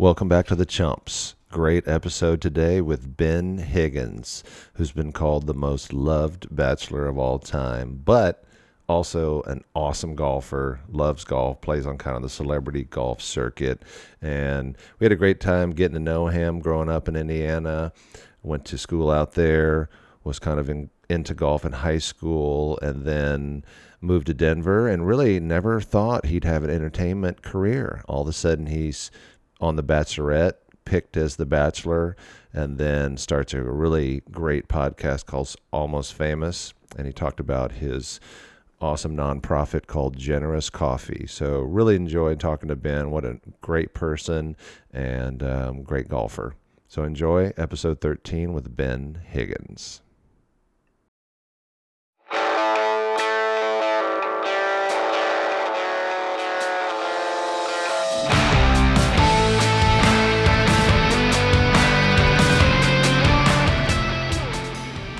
Welcome back to the Chumps. Great episode today with Ben Higgins, who's been called the most loved bachelor of all time, but also an awesome golfer, loves golf, plays on kind of the celebrity golf circuit. And we had a great time getting to know him growing up in Indiana. Went to school out there, was kind of in, into golf in high school, and then moved to Denver and really never thought he'd have an entertainment career. All of a sudden, he's on The Bachelorette, picked as The Bachelor, and then starts a really great podcast called Almost Famous. And he talked about his awesome nonprofit called Generous Coffee. So, really enjoyed talking to Ben. What a great person and um, great golfer. So, enjoy episode 13 with Ben Higgins.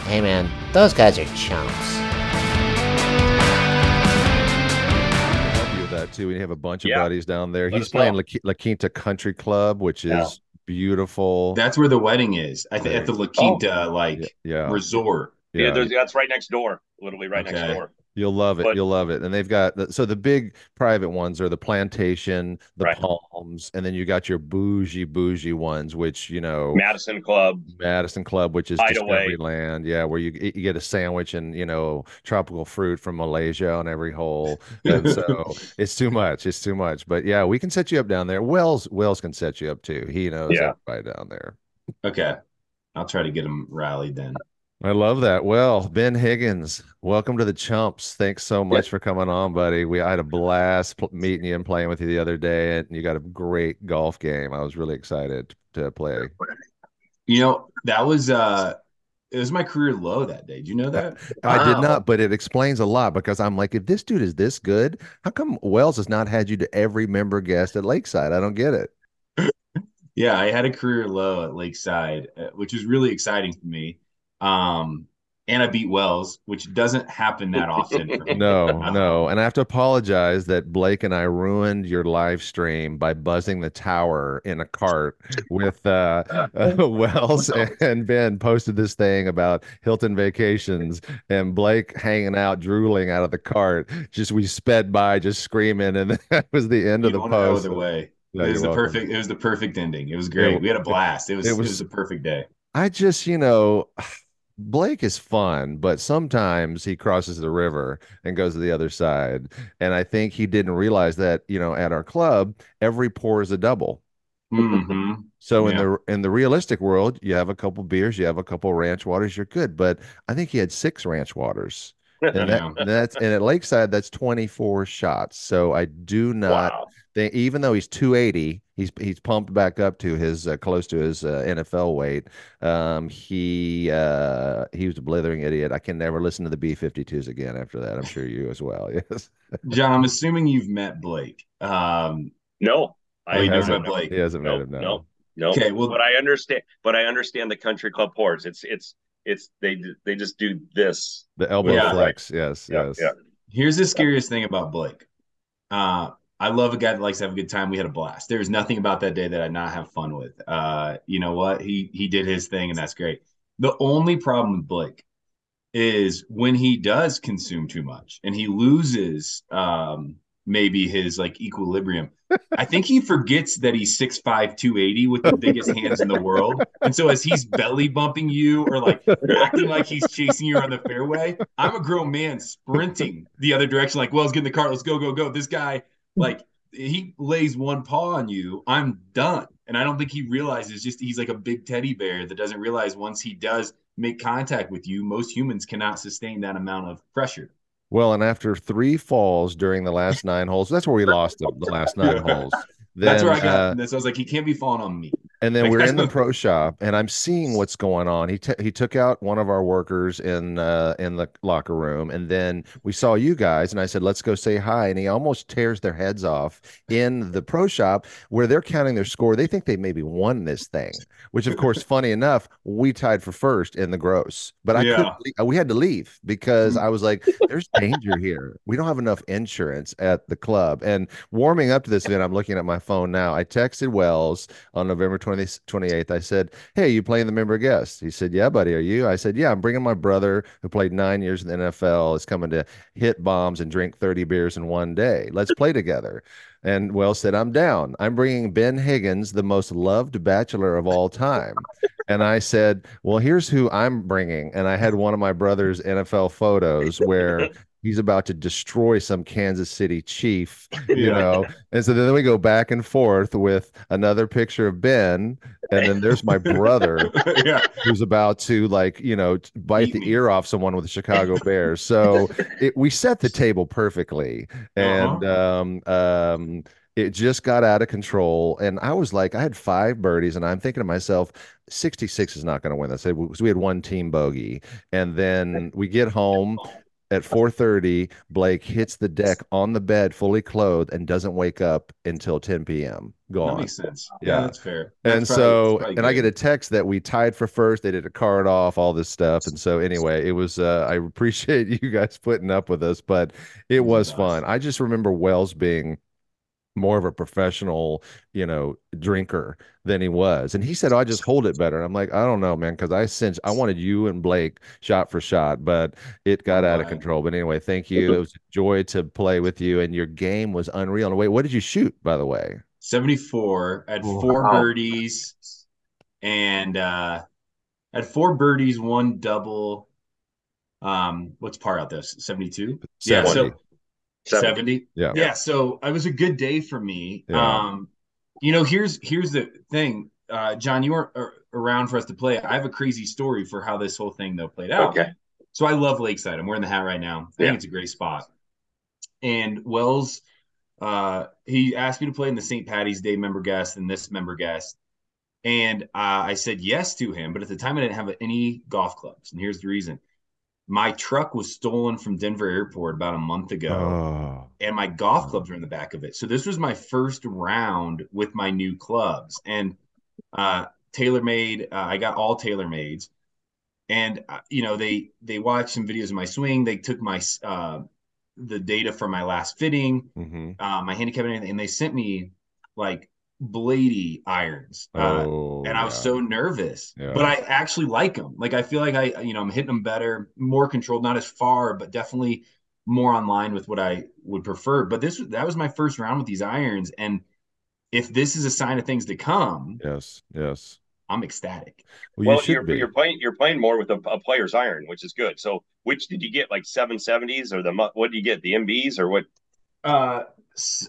Hey man, those guys are chumps. help you with that too. We have a bunch of Yeah. buddies down there. Let He's playing. La, La Quinta Country Club, which is Yeah. beautiful. That's where the wedding is. I think at the La Quinta oh. like yeah, resort. Yeah, yeah. there's, that's right next door, literally right next door. You'll love it. But- You'll love it. And they've got the, so the big private ones are the plantation, the Right. palms, and then you got your bougie bougie ones, which you know Madison Club. Madison Club, which is Hideaway. Discovery Land. Yeah, where you you get a sandwich and you know tropical fruit from Malaysia on every hole. And so it's too much. It's too much. But yeah, we can set you up down there. Wells Wells can set you up too. He knows Yeah. everybody down there. Okay. I'll try to get him rallied then. I love that. Well, Ben Higgins, welcome to the Chumps. Thanks so much for coming on, buddy. We I had a blast meeting you and playing with you the other day, and you got a great golf game. I was really excited to play. You know, that was uh it was my career low that day. Do you know that? I did Wow. not, but it explains a lot because I'm like, if this dude is this good, how come Wells has not had you to every member guest at Lakeside? I don't get it. Yeah, I had a career low at Lakeside, uh, which was really exciting for me. Um and I beat Wells, which doesn't happen that often. No, no. And I have to apologize that Blake and I ruined your live stream by buzzing the tower in a cart with uh, uh, Wells and Ben posted this thing about Hilton vacations and Blake hanging out, drooling out of the cart. Just we sped by, just screaming, and that was the end You of the post. the way. No, it was the welcome. perfect it was the perfect ending. It was great. Yeah, we had a blast. It was it it was- was, the perfect day. I just, you know, Blake is fun, but sometimes he crosses the river and goes to the other side. And I think he didn't realize that, you know, at our club, every pour is a double. hmm So in the in the realistic world, you have a couple beers, you have a couple ranch waters, you're good. But I think he had six ranch waters. And, that, that's and at Lakeside, that's 24 shots. So I do not wow. Think even though he's 280, he's he's pumped back up to his uh, close to his uh, NFL weight. Um, he uh, he was a blithering idiot. I can never listen to the B52s again after that. I'm sure you as well. Yes, John, I'm assuming you've met Blake. Um No, Oh, you never haven't. met Blake. he hasn't No, made him now. no, no. Okay, well But I understand. But I understand the country club horse. It's it's it's they they just do this. The elbow Yeah. flex. Yes, Yeah, yes. yeah. Here's the scariest thing about Blake. Uh, I love a guy that likes to have a good time. We had a blast. There was nothing about that day that I did not have fun with. Uh, you know what? He he did his thing, and that's great. The only problem with Blake is when he does consume too much and he loses um maybe his like equilibrium. I think he forgets that he's 6'5, 280 with the biggest hands in the world. And so as he's belly bumping you or like acting like he's chasing you on the fairway, I'm a grown man sprinting the other direction, like, well, let's get in the car, let's go, go, go. This guy, like, he lays one paw on you, I'm done. And I don't think he realizes just he's like a big teddy bear that doesn't realize once he does make contact with you, most humans cannot sustain that amount of pressure. Well, and after three falls during the last nine holes, that's where we lost him. The last nine holes. That's where I got. uh, why I was like, he can't be falling on me. And then Like, we're in the the- pro shop, and I'm seeing what's going on. He t- he took out one of our workers in uh, in the locker room, and then we saw you guys, and I said, "Let's go say hi." And he almost tears their heads off in the pro shop where they're counting their score. They think they maybe won this thing, which, of course, funny enough, we tied for first in the gross. But I Yeah. le- We had to leave because I was like, "There's danger here. We don't have enough insurance at the club." And warming up to this event, I'm looking at my phone now. I texted Wells on November 20, 28th. I said, Hey, you playing the member guest? He said, Yeah, buddy. Are you? I said, Yeah, I'm bringing my brother who played nine years in the NFL, is coming to hit bombs and drink 30 beers in one day. Let's play together. And Wells said, I'm down. I'm bringing Ben Higgins, the most loved bachelor of all time. And I said, Well, here's who I'm bringing. And I had one of my brother's NFL photos where he's about to destroy some Kansas City chief, you Yeah. know. And so then we go back and forth with another picture of Ben, and then there's my brother yeah. who's about to like you know bite the ear off someone with the Chicago Bears. So it, we set the table perfectly, and um, um, it just got out of control. And I was like, I had five birdies, and I'm thinking to myself, 66 is not going to win this. Because we had one team bogey, and then we get home at 4:30. Blake hits the deck on the bed, fully clothed, and doesn't wake up until 10 p.m. That Gone. makes sense. Yeah. Yeah, that's fair. And probably- so, that's and I get a text that we tied for first. They did a card off, all this stuff. And so, anyway, it was, uh, I appreciate you guys putting up with us, but it was fun. I just remember Wells being more of a professional, you know, drinker than he was. And he said, oh, I just hold it better. And I'm like, I don't know, man, because I sensed I wanted you and Blake shot for shot, but it got out of control. But anyway, thank you. It was a joy to play with you, and your game was unreal. And wait, what did you shoot, by the way? 74 had Wow. four birdies and uh had four birdies one double um what's par out this 72 yeah so Seven. 70 Yeah. yeah so it was a good day for me Yeah. um you know here's here's the thing uh john you weren't around for us to play i have a crazy story for how this whole thing though played out Okay. so I love Lakeside. I'm wearing the hat right now. I think Yeah. it's a great spot. And Wells, uh, he asked me to play in the St. Patty's Day member guest and this member guest. And uh, I said yes to him, but at the time I didn't have any golf clubs. And here's the reason. My truck was stolen from Denver Airport about a month ago, Oh, and my golf clubs were in the back of it. So this was my first round with my new clubs. And uh, TaylorMade, uh, I got all TaylorMades and uh, you know they they watched some videos of my swing they took my uh the data from my last fitting hmm uh, my handicap and everything and they sent me like blady irons uh, oh, and i was yeah. so nervous Yeah. but i actually like them like i feel like i you know i'm hitting them better more controlled not as far but definitely more online with what i would prefer but this that was my first round with these irons and if this is a sign of things to come yes, yes. i'm ecstatic Well, Well, you should you're, be. you're playing you're playing more with a, a player's iron, which is good. So, which did you get? Like seven seventies or the what did you get? The MBs or what? Uh, s-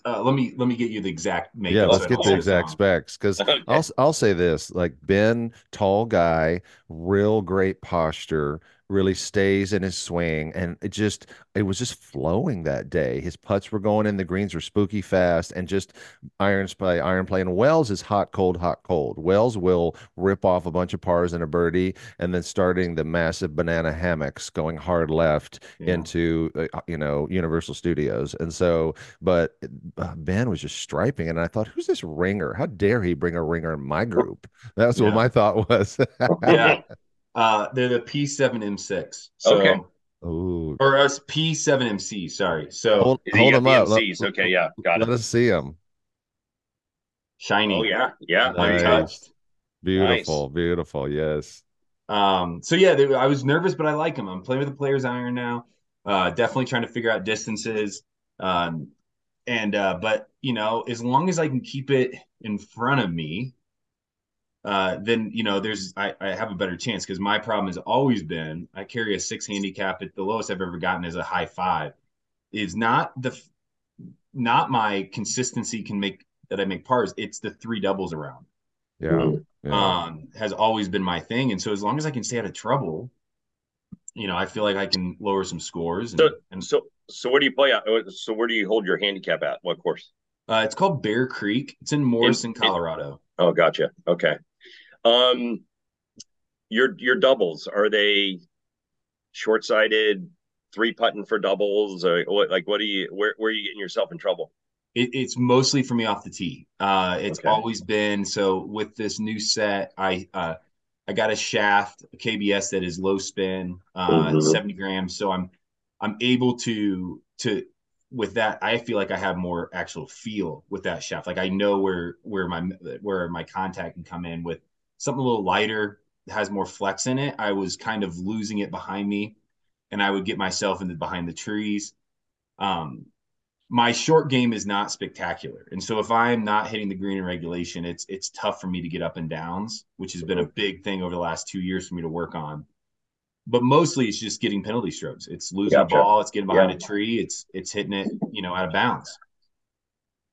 uh, let me let me get you the exact make. yeah, let's get the exact wrong. specs because Okay. I'll I'll say this: like Ben, tall guy, real great posture, really stays in his swing, and it just it was just flowing that day. His putts were going in, the greens were spooky fast, and just irons play, iron play. And Wells is hot, cold, hot, cold. Wells will rip off a bunch of pars and a birdie, and then starting the massive banana hammocks going hard left Yeah. into uh, you know Universal Studios, and so but uh, Ben was just striping, and I thought, who's this ringer? How dare he bring a ringer in my group? That's what my thought was. yeah. Uh, they're the P7M6. So, Okay. Ooh, or us P7MC. Sorry. So hold, You hold got him the up. Let, MCs. Okay, yeah, got let it. Let us see them. shiny. Oh yeah, yeah. Nice. untouched. Beautiful, beautiful. Yes. Um, so yeah, they, I was nervous, but I like them. I'm playing with the player's iron now. Uh, definitely trying to figure out distances. Um, and uh, but you know, as long as I can keep it in front of me, uh, then you know, there's I, I have a better chance because my problem has always been I carry a six handicap. At the lowest I've ever gotten is a high five. Is not the not my consistency can make that I make pars. It's the three doubles around Yeah. Mm. yeah. um, has always been my thing. And so as long as I can stay out of trouble, you know, I feel like I can lower some scores. And, So, and so, so where do you play at? So, where do you hold your handicap at? What course? uh, it's called Bear Creek. It's in Morrison, in- Colorado. Oh, gotcha. Okay. Um, your your doubles are they short sighted, three putting for doubles, or what? Like, what are you? Where where are you getting yourself in trouble? It, it's mostly for me off the tee. Uh, it's Okay. always been so. With this new set, I uh, I got a shaft, a KBS that is low spin, uh, Mhm. 70 grams. So I'm I'm able to to with that. I feel like I have more actual feel with that shaft. Like I know where where my where my contact can come in with something a little lighter, has more flex in it. I was kind of losing it behind me, and I would get myself into behind the trees. Um, my short game is not spectacular. And so if I'm not hitting the green in regulation, it's it's tough for me to get up and downs, which has been a big thing over the last two years for me to work on. But mostly it's just getting penalty strokes. It's losing Gotcha. a ball, it's getting behind Yeah. a tree, it's it's hitting it, you know, out of bounds.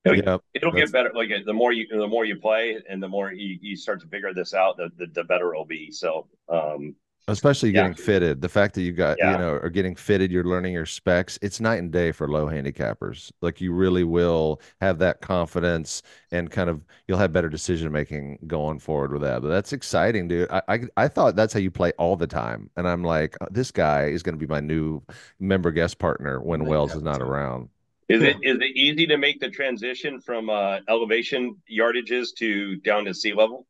Yep. It'll get better. Like the more you the more you play, and the more you, you start to figure this out, the, the the better it'll be. So, um, Especially Yeah. getting fitted. The fact that you got, Yeah. you know, are getting fitted, you're learning your specs. It's night and day for low handicappers. Like you really will have that confidence and kind of you'll have better decision making going forward with that. But that's exciting, dude. I I, I thought that's how you play all the time. And I'm like, "Oh, this guy is going to be my new member guest partner when Wells is not around. Is it is it easy to make the transition from uh, elevation yardages to down to sea level?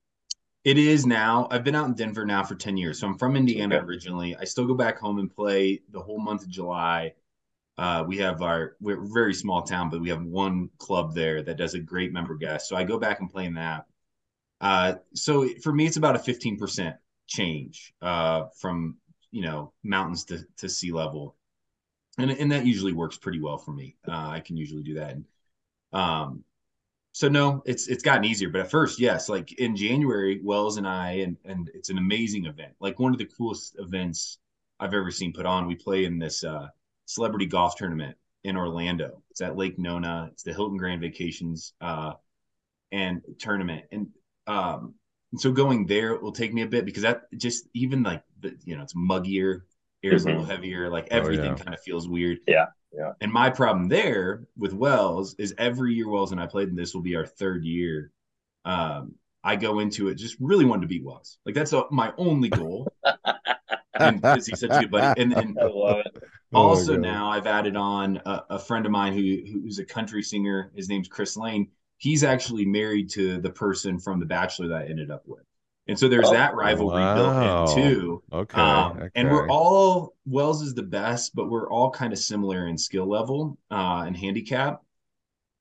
It is now. I've been out in Denver now for 10 years. So I'm from Indiana Okay. originally. I still go back home and play the whole month of July. Uh, we have our, we're a very small town, but we have one club there that does a great member guest. So I go back and play in that. Uh, so for me, it's about a 15% change uh, from, you know, mountains to, to sea level. And, and that usually works pretty well for me. Uh, I can usually do that. And, um, so no, it's it's gotten easier. But at first, yes, like in January, Wells and I, and and it's an amazing event. Like one of the coolest events I've ever seen put on. We play in this uh, celebrity golf tournament in Orlando. It's at Lake Nona. It's the Hilton Grand Vacations uh, and tournament. And um, and so going there will take me a bit because that just even like the you know it's muggier, air's a little heavier, like everything yeah. kind of feels weird. Yeah, yeah. And my problem there with Wells is every year Wells and I played, and this will be our third year. Um, I go into it just really wanting to beat Wells. Like that's uh my only goal. and because he's such a good buddy. And then I love it. Oh also God. now I've added on a, a friend of mine who who's a country singer. His name's Chris Lane. He's actually married to the person from The Bachelor that I ended up with. And so there's Oh, that rivalry wow. built in too. Okay. Um, okay. And we're all Wells is the best, but we're all kind of similar in skill level uh, and handicap.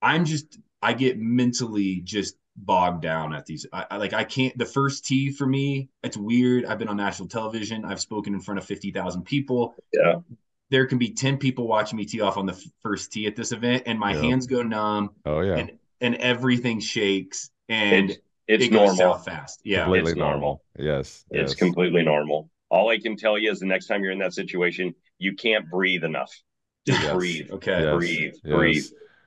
I'm just I get mentally just bogged down at these. I, I like I can't. The first tee for me, it's weird. I've been on national television. I've spoken in front of fifty thousand people. Yeah. There can be ten people watching me tee off on the f- first tee at this event, and my Yeah. hands go numb, oh yeah. and and everything shakes, and It's it's it normal. fast. Yeah, completely it's normal. normal. Yes. It's yes. completely normal. All I can tell you is the next time you're in that situation, you can't breathe enough. Just Yes. breathe. okay. Yes, breathe, yes. breathe.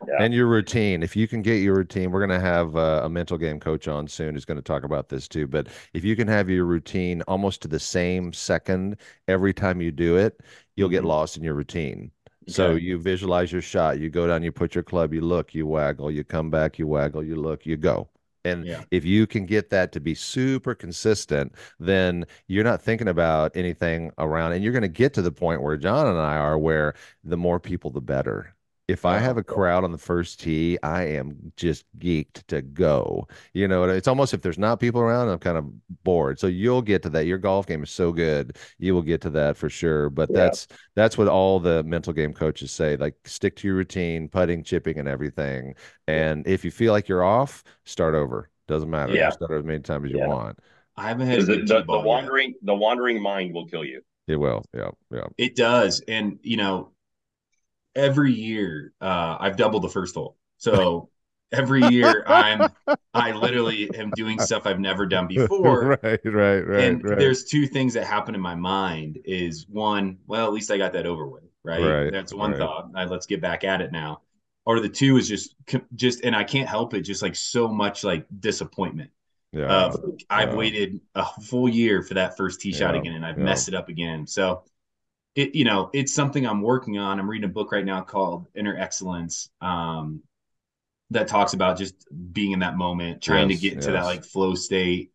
Yeah. And your routine. If you can get your routine, we're going to have uh, a mental game coach on soon who's going to talk about this too. But if you can have your routine almost to the same second every time you do it, you'll get Mhm. lost in your routine. So Okay. you visualize your shot, you go down, you put your club, you look, you waggle, you come back, you waggle, you look, you go. And Yeah. if you can get that to be super consistent, then you're not thinking about anything around, and you're going to get to the point where John and I are, where the more people, the better. If I have a oh. crowd on the first tee, I am just geeked to go. You know, it's almost if there's not people around, I'm kind of bored. So you'll get to that. Your golf game is so good, you will get to that for sure. But Yeah. that's that's what all the mental game coaches say. Like stick to your routine, putting, chipping, and everything. And if you feel like you're off, start over. Doesn't matter. Yeah. Start over as many times as you want. I haven't had the, the, the ball yet. wandering the wandering mind will kill you. It will. Yeah. Yeah. It does. And, you know, every year uh, I've doubled the first hole. So every year I'm, I literally am doing stuff I've never done before. right. Right. Right. and right. there's two things that happen in my mind is one, well, at least I got that over with. Right. Right, That's one right. thought. Right, let's get back at it now. Or the two is just, just, and I can't help it. Just like so much like disappointment yeah. of I've yeah. waited a full year for that first tee shot again and I've yeah. messed it up again. So it you know, it's something I'm working on. I'm reading a book right now called Inner Excellence. Um that talks about just being in that moment, trying Yes, to get into yes. that like flow state.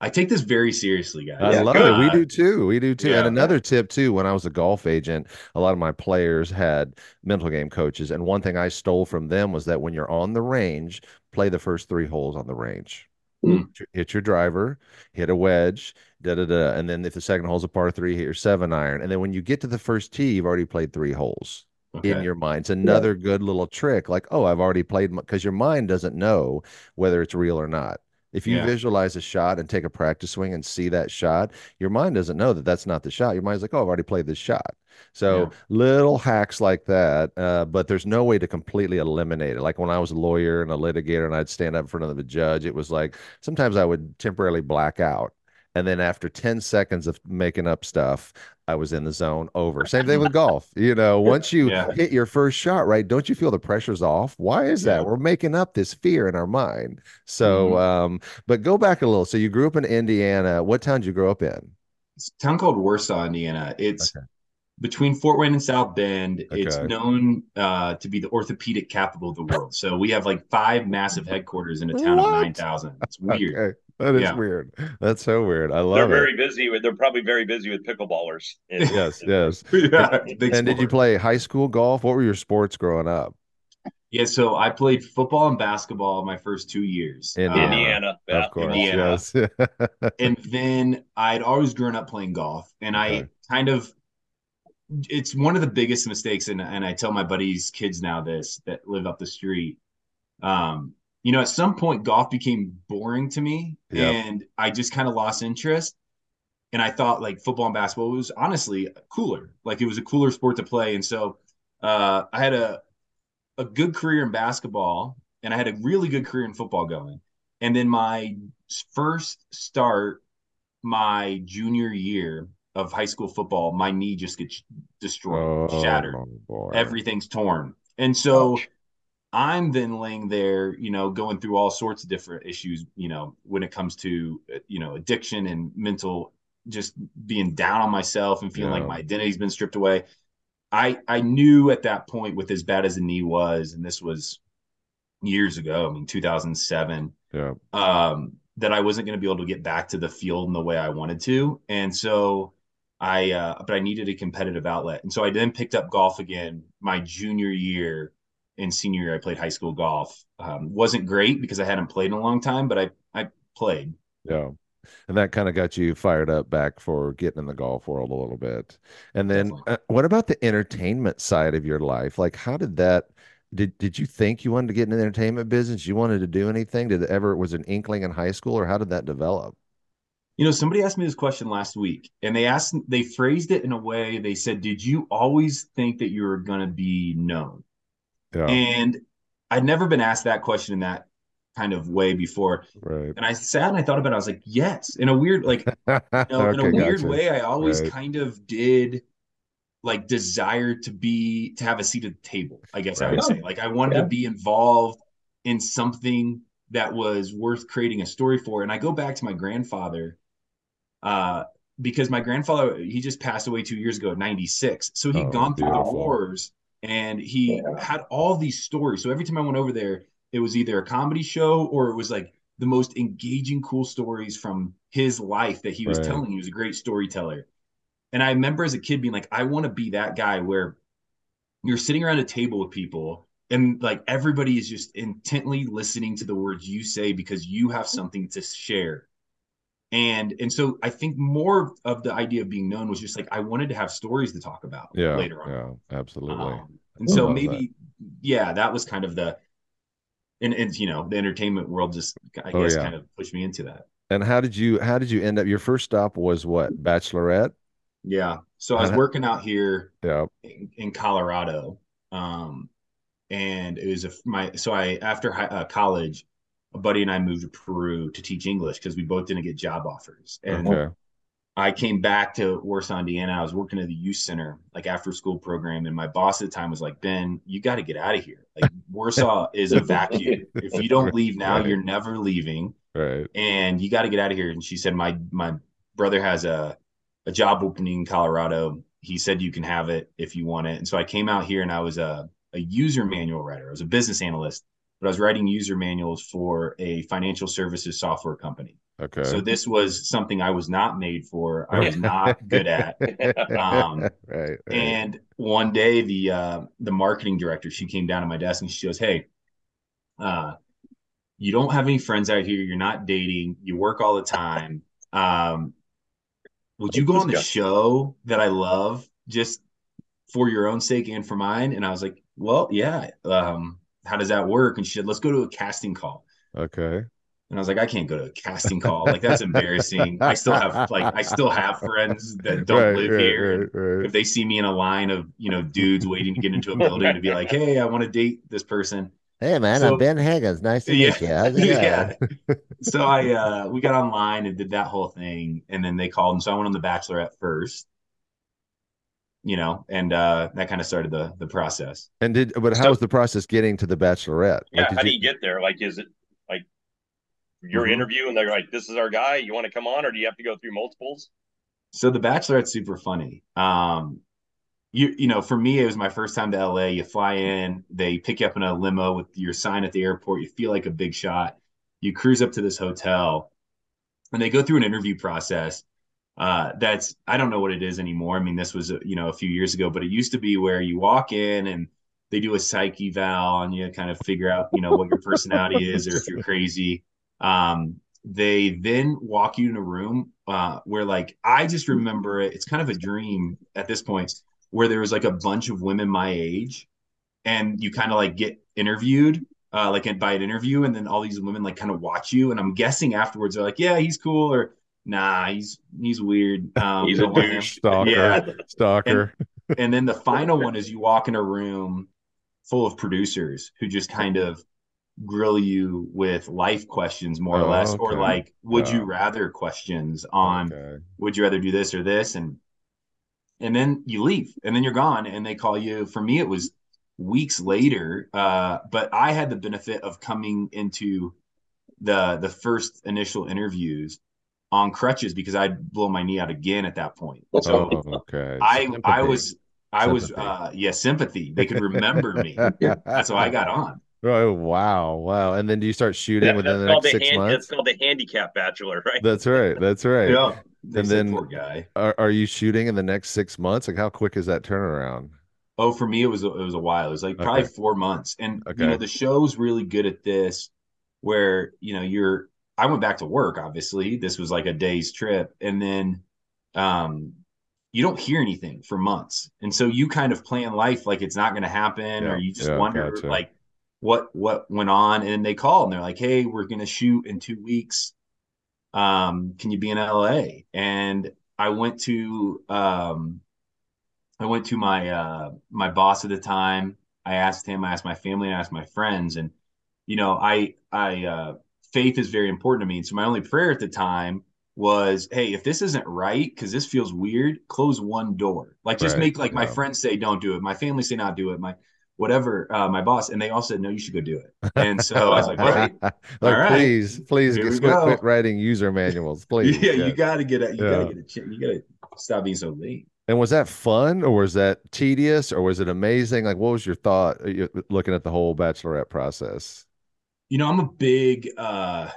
I take this very seriously, guys. I Yeah, love good. it. We do too. We do too. Yeah. and another tip too, when I was a golf agent, a lot of my players had mental game coaches. And one thing I stole from them was that when you're on the range, play the first three holes on the range. Hmm. Hit your driver, hit a wedge, da da da. And then if the second hole's a par three, hit your seven iron. And then when you get to the first tee, you've already played three holes in your mind. It's another good little trick. Like, oh, I've already played because your mind doesn't know whether it's real or not. If you Yeah. visualize a shot and take a practice swing and see that shot, your mind doesn't know that that's not the shot. Your mind's like, oh, I've already played this shot. So Yeah. little hacks like that, uh, but there's no way to completely eliminate it. Like when I was a lawyer and a litigator and I'd stand up in front of a judge, it was like sometimes I would temporarily black out. And then after 10 seconds of making up stuff, I was in the zone over. Same thing with golf. You know, once you Yeah. hit your first shot, right? Don't you feel the pressure's off? Why is that? Yeah. We're making up this fear in our mind. So, Mhm. um, but go back a little. So you grew up in Indiana. What town did you grow up in? It's a town called Warsaw, Indiana. It's Okay. between Fort Wayne and South Bend. It's known uh, to be the orthopedic capital of the world. So we have like five massive headquarters in a town What? of 9,000. It's weird. Okay. That is Yeah. weird. That's so weird. I love it. They're love it. very busy with. They're probably very busy with pickleballers. in- Yes, yes. yeah, it's a big And did you play high school golf? What were your sports growing up? Yeah, so I played football and basketball my first two years. Indiana. Um, Indiana, yeah. of course. Indiana. Yes. and then I'd always grown up playing golf, and Okay. I kind of it's one of the biggest mistakes, and and I tell my buddies' kids now this that live up the street. Um, you know, at some point golf became boring to me, Yep. and I just kind of lost interest. And I thought like football and basketball was honestly cooler. Like it was a cooler sport to play. And so uh, I had a a good career in basketball, and I had a really good career in football going. And then my first start, my junior year of high school football, my knee just gets destroyed, Oh, shattered. boy. Everything's torn. And so I'm then laying there, you know, going through all sorts of different issues, you know, when it comes to, you know, addiction and mental, just being down on myself and feeling Yeah. like my identity's been stripped away. I I knew at that point, with as bad as the knee was, and this was years ago, I mean, 2007, Yeah. um, that I wasn't going to be able to get back to the field in the way I wanted to. And so I, uh, but I needed a competitive outlet. And so I then picked up golf again my junior year and senior year. I played high school golf. Um, wasn't great because I hadn't played in a long time, but I, I played. Yeah. And that kind of got you fired up back for getting in the golf world a little bit. And then uh, what about the entertainment side of your life? Like how did that did did you think you wanted to get in the entertainment business? You wanted to do anything? Did it ever was an inkling in high school or how did that develop? You know, somebody asked me this question last week and they asked, they phrased it in a way. They said, did you always think that you were going to be known? Yeah. And I'd never been asked that question in that kind of way before. right. And I sat and I thought about it. I was like, yes, in a weird, like, you know, in a weird gotcha. way, I always Right. kind of did like desire to be to have a seat at the table, I guess I would say. Like I wanted Yeah. to be involved in something that was worth creating a story for. And I go back to my grandfather, uh, because my grandfather he just passed away two years ago 96. So he'd Oh, gone through the wars and he Yeah. had all these stories. So every time I went over there, it was either a comedy show or it was like the most engaging, cool stories from his life that he was Right. telling. He was a great storyteller. And I remember as a kid being like, I want to be that guy where you're sitting around a table with people and like everybody is just intently listening to the words you say because you have something to share. And and so I think more of the idea of being known was just like I wanted to have stories to talk about Yeah. later on. Yeah, absolutely. Um, and I so maybe, yeah, that was kind of the, and, and you know, the entertainment world just, I Oh, guess, yeah. kind of pushed me into that. And how did you how did you end up your first stop was what? Bachelorette? Yeah. So I was working out here Yeah. in, in Colorado. Um, and it was a, my, so I, after high, uh, college, a buddy and I moved to Peru to teach English because we both didn't get job offers. And Okay. I came back to Warsaw, Indiana. I was working at the youth center, like after school program. And my boss at the time was like, Ben, you got to get out of here. Like Warsaw is a vacuum. If you don't leave now, Right. you're never leaving. Right. And you got to get out of here. And she said, My my brother has a, a job opening in Colorado. He said you can have it if you want it. And so I came out here and I was a, a user manual writer. I was a business analyst. But I was writing user manuals for a financial services software company. Okay. So this was something I was not made for. I was not good at. Um, right, right. and one day, the uh, the marketing director she came down to my desk and she goes, "Hey, uh, you don't have any friends out here. You're not dating. You work all the time. Um, would you go on the show that I love just for your own sake and for mine?" And I was like, "Well, yeah. Um, how does that work?" And she said, "Let's go to a casting call." okay. And I was like, I can't go to a casting call. Like that's embarrassing. I still have like I still have friends that don't Right, live right, here. right, right. If they see me in a line of you know dudes waiting to get into a building to be like, hey, I want to date this person. Hey man, So- I'm Ben Higgins. Nice to Yeah. meet you. How's it going? Yeah. So I uh we got online and did that whole thing, and then they called, and so I went on the Bachelorette first. You know, and uh that kind of started the the process. And did but how So- was the process getting to the Bachelorette? Yeah, Like, did how do you get there? Like, is it like your Mhm. interview and they're like, "This is our guy. You want to come on?" Or do you have to go through multiples? So the Bachelorette's super funny. Um, you you know, for me, it was my first time to LA. You fly in, they pick you up in a limo with your sign at the airport. You feel like a big shot. You cruise up to this hotel, and they go through an interview process. Uh, that's I don't know what it is anymore. I mean, this was you know a few years ago, but it used to be where you walk in and they do a psyche eval and you kind of figure out you know what your personality is or if you're crazy. Um, they then walk you in a room uh, where like I just remember it. It's kind of a dream at this point where there was like a bunch of women my age, and you kind of like get interviewed, uh, like by an interview, and then all these women like kind of watch you, and I'm guessing afterwards they're like, yeah, he's cool, or nah, he's he's weird. Um, He's a douche. Stalker. Yeah. Stalker. And then the final one is you walk in a room full of producers who just kind of grill you with life questions more or Oh, less or like would Yeah. you rather questions on Okay. would you rather do this or this and and then you leave and then you're gone and they call you for me it was weeks later uh but i had the benefit of coming into the the first initial interviews on crutches because i'd blow my knee out again at that point so Oh, okay. i i was i was Sympathy. uh yeah sympathy they could remember me yeah. that's how i got on Oh wow, wow! And then do you start shooting That- within that's the called next the six hand, months? That's called the handicap bachelor, right? That's right. That's right. yeah they And then- poor guy Are, are you shooting in the next six months? Like, how quick is that turnaround? Oh, for me, it was it was a while. It was like probably Okay. four months, and Okay. you know the show's really good at this, where you know you're. I went back to work. Obviously, this was like a day's trip, and then, um, you don't hear anything for months, and so you kind of plan life like it's not going to happen, Yeah, or you just yeah, wonder gotcha. like what what went on, and they called and they're like, "Hey, we're going to shoot in two weeks. Um, can you be in LA?" And I went to um I went to my uh my boss at the time. I asked him, I asked my family, I asked my friends, and you know, I I uh faith is very important to me. And so my only prayer at the time was, hey, if this isn't right, because this feels weird, close one door. Like just Right, make like my friends say don't do it, my family say not do it, my whatever, uh, my boss, and they all said no, you should go do it. And so I was like, all right, like, All right. please, please, quit, quit writing user manuals, please. yeah, you gotta get a, you Yeah. gotta get a, ch- you gotta stop being so late. And was that fun, or was that tedious, or was it amazing? Like, what was your thought uh, looking at the whole bachelorette process? You know, I'm a big, uh,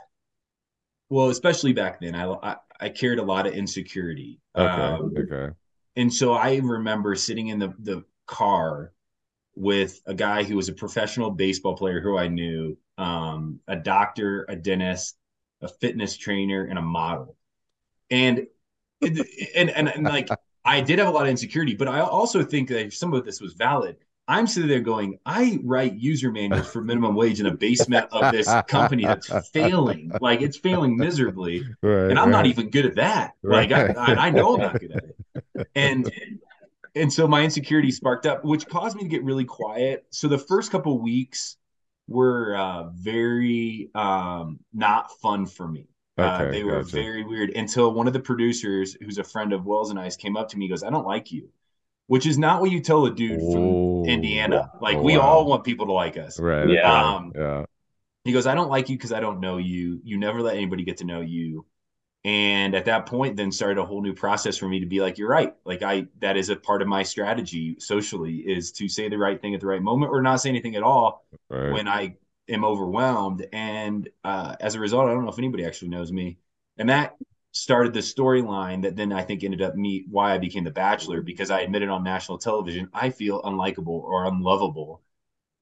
well, especially back then, I, I, I carried a lot of insecurity. Okay, Um, okay, and so I remember sitting in the, the car with a guy who was a professional baseball player who I knew, um, a doctor, a dentist, a fitness trainer, and a model. And, and, and, and like, I did have a lot of insecurity, but I also think that some of this was valid. I'm sitting there going, I write user manuals for minimum wage in a basement of this company that's failing. Like it's failing miserably. right. And I'm not even good at that. Like I, Right. I, I know I'm not good at it. And and so my insecurity sparked up, which caused me to get really quiet. So the first couple weeks were uh, very um, not fun for me. Uh, they were gotcha. very weird until one of the producers, who's a friend of Wells and I's, came up to me. He goes, "I don't like you," which is not what you tell a dude from Oh, Indiana. Like Oh, we wow. all want people to like us. Right. Yeah. okay, Um, yeah. He goes, I don't like you because I don't know you. You never let anybody get to know you. And at that point, then started a whole new process for me to be like, you're right. Like I, that is a part of my strategy socially is to say the right thing at the right moment or not say anything at all Right. when I am overwhelmed. And uh, as a result, I don't know if anybody actually knows me. And that started the storyline that then I think ended up me why I became the Bachelor because I admitted on national television I feel unlikable or unlovable,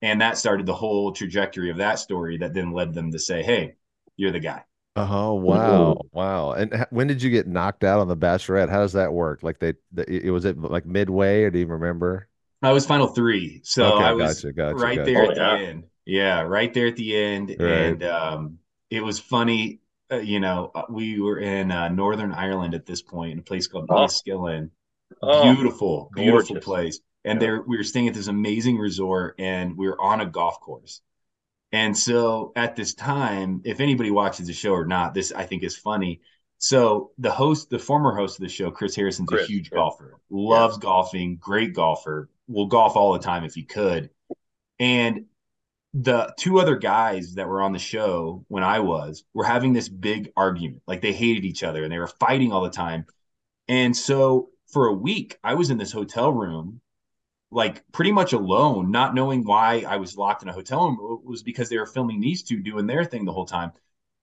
and that started the whole trajectory of that story that then led them to say, "Hey, you're the guy." Oh wow, wow! And when did you get knocked out on the Bachelorette? How does that work? Like they, the, it was it like midway, or do you remember? I was final three, so Okay, I was gotcha, gotcha, right gotcha. there Oh, at yeah. the end. Yeah, right there at the end, Right. and um, it was funny. Uh, you know, uh, we were in uh, Northern Ireland at this point, in a place called Oh. Enniskillen. Oh, beautiful, beautiful gorgeous. place. And Yeah. there, we were staying at this amazing resort, and we were on a golf course. And so at this time, if anybody watches the show or not, this I think is funny. So the host, the former host of the show, Chris Harrison's a huge yeah. golfer, loves golfing, great golfer, will golf all the time if he could. And the two other guys that were on the show when I was were having this big argument. Like they hated each other and they were fighting all the time. And so for a week, I was in this hotel room, like pretty much alone, not knowing why I was locked in a hotel room. It was because they were filming these two doing their thing the whole time.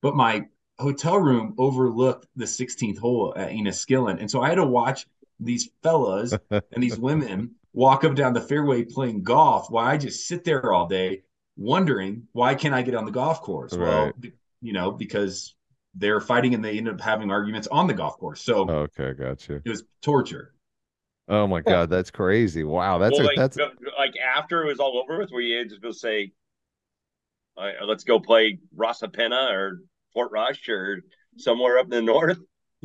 But my hotel room overlooked the 16th hole at Enniskillen. And so I had to watch these fellas and these women walk up down the fairway playing golf while I just sit there all day wondering why can't I get on the golf course? Well, Right. be- you know, because they're fighting and they ended up having arguments on the golf course. So Okay, gotcha. it was torture. Oh my God, that's crazy! Wow, that's well, a like, that's uh, like after it was all over with, were you just going to say, "All right, let's go play Rosapenna or Portrush or somewhere up in the north?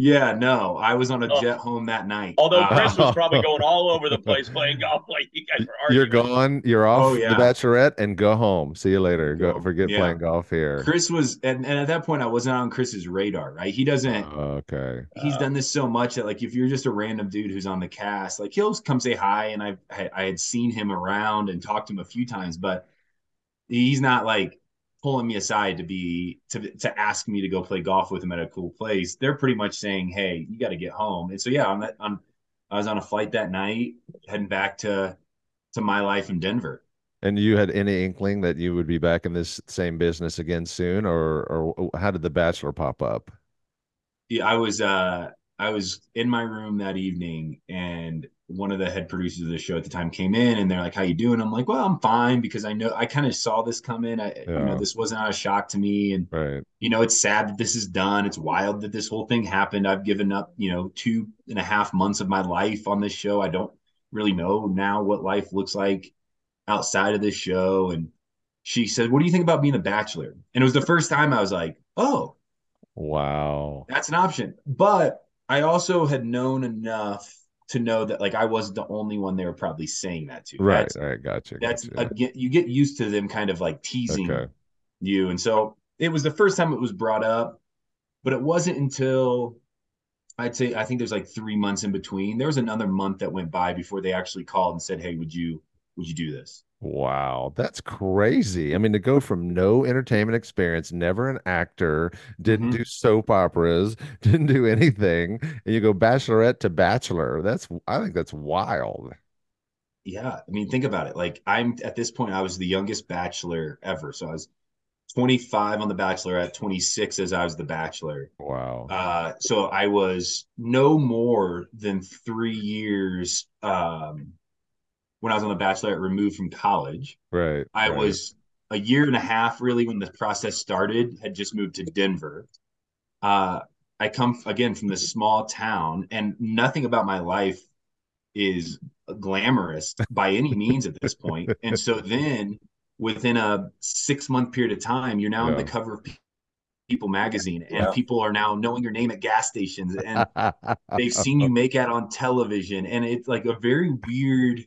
Yeah, no, I was on a Oh. jet home that night. Although Uh, Chris was probably going all over the place playing golf like you guys were you're gone. You're off Oh, yeah. the Bachelorette and go home. See you later. Go Go. forget Yeah. playing golf here. Chris was, and, and at that point, I wasn't on Chris's radar, right? He doesn't. Okay. he's done this so much that like if you're just a random dude who's on the cast, like he'll come say hi, and I've I I had seen him around and talked to him a few times, but he's not like pulling me aside to be to to ask me to go play golf with him at a cool place. They're pretty much saying, "Hey, you got to get home." And so yeah, I'm that on I was on a flight that night heading back to to my life in Denver. And you had any inkling that you would be back in this same business again soon, or or how did the Bachelor pop up? Yeah, I was uh I was in my room that evening and one of the head producers of the show at the time came in and they're like, How you doing? I'm like, Well, I'm fine because I know I kind of saw this come in. I you know, this wasn't a shock to me. And Right. you know, it's sad that this is done. It's wild that this whole thing happened. I've given up, you know, two and a half months of my life on this show. I don't really know now what life looks like outside of this show. And she said, What do you think about being a bachelor? And it was the first time I was like, Oh, Wow. that's an option. But I also had known enough to know that like I wasn't the only one they were probably saying that to. Right. That's, right. Gotcha. that's gotcha. again you get used to them kind of like teasing Okay. you. And so it was the first time it was brought up, but it wasn't until I'd say I think there's like three months in between. There was another month that went by before they actually called and said, Hey, would you would you do this? Wow, that's crazy. I mean, to go from no entertainment experience, never an actor, didn't Mhm. do soap operas, didn't do anything, and you go bachelorette to bachelor. That's I think that's wild. Yeah. I mean, think about it. Like I'm at this point, I was the youngest bachelor ever. So I was 25 on the bachelorette, 26 as I was the bachelor. Wow. Uh, so I was no more than three years um, when I was on the bachelor removed from college. Right. I right. was a year and a half really when the process started, had just moved to Denver. Uh, I come again from this small town, and nothing about my life is glamorous by any means at this point. And so then within a six month period of time, you're now on the cover of People magazine, and Yeah. people are now knowing your name at gas stations, and they've seen you make out on television, and it's like a very weird.